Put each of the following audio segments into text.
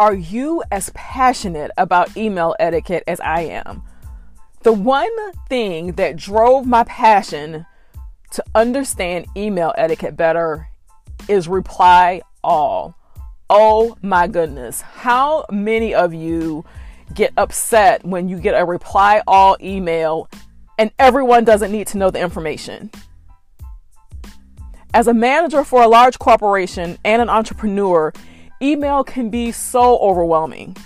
Are you as passionate about email etiquette as I am? The one thing that drove my passion to understand email etiquette better is reply all. Oh my goodness. How many of you get upset when you get a reply all email and everyone doesn't need to know the information? As a manager for a large corporation and an entrepreneur, email can be so overwhelming.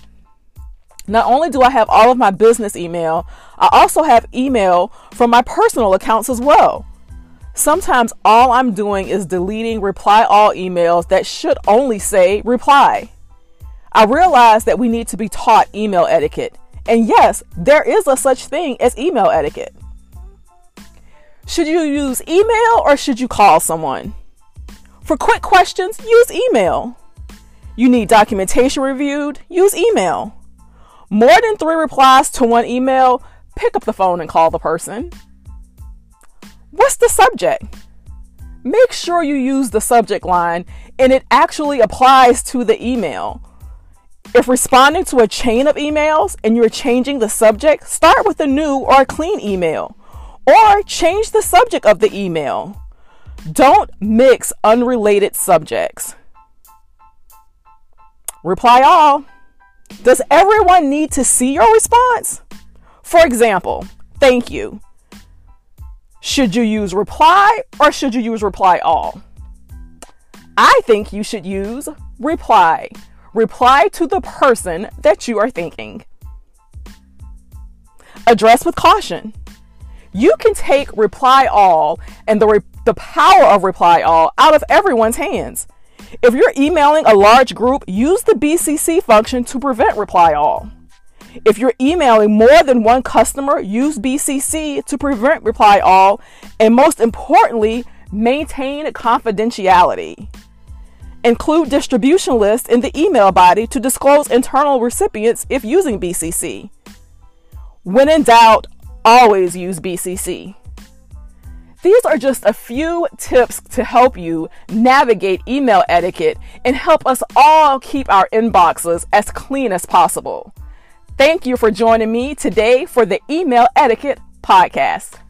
Not only do I have all of my business email, I also have email from my personal accounts as well. Sometimes all I'm doing is deleting reply all emails that should only say reply. I realize that we need to be taught email etiquette. And yes, there is a such thing as email etiquette. Should you use email or should you call someone? For quick questions, use email. You need documentation reviewed, use email. More than three replies to one email, pick up the phone and call the person. What's the subject? Make sure you use the subject line and it actually applies to the email. If responding to a chain of emails and you're changing the subject, start with a new or a clean email or change the subject of the email. Don't mix unrelated subjects. Reply all. Does everyone need to see your response? For example, thank you. Should you use reply or should you use reply all? I think you should use reply. Reply to the person that you are thinking. Address with caution. You can take reply all and the, re- the power of reply all out of everyone's hands. If you're emailing a large group, use the BCC function to prevent reply all. If you're emailing more than one customer, use BCC to prevent reply all. And most importantly, maintain confidentiality. Include distribution lists in the email body to disclose internal recipients if using BCC. When in doubt, always use BCC. These are just a few tips to help you navigate email etiquette and help us all keep our inboxes as clean as possible. Thank you for joining me today for the Email Etiquette Podcast.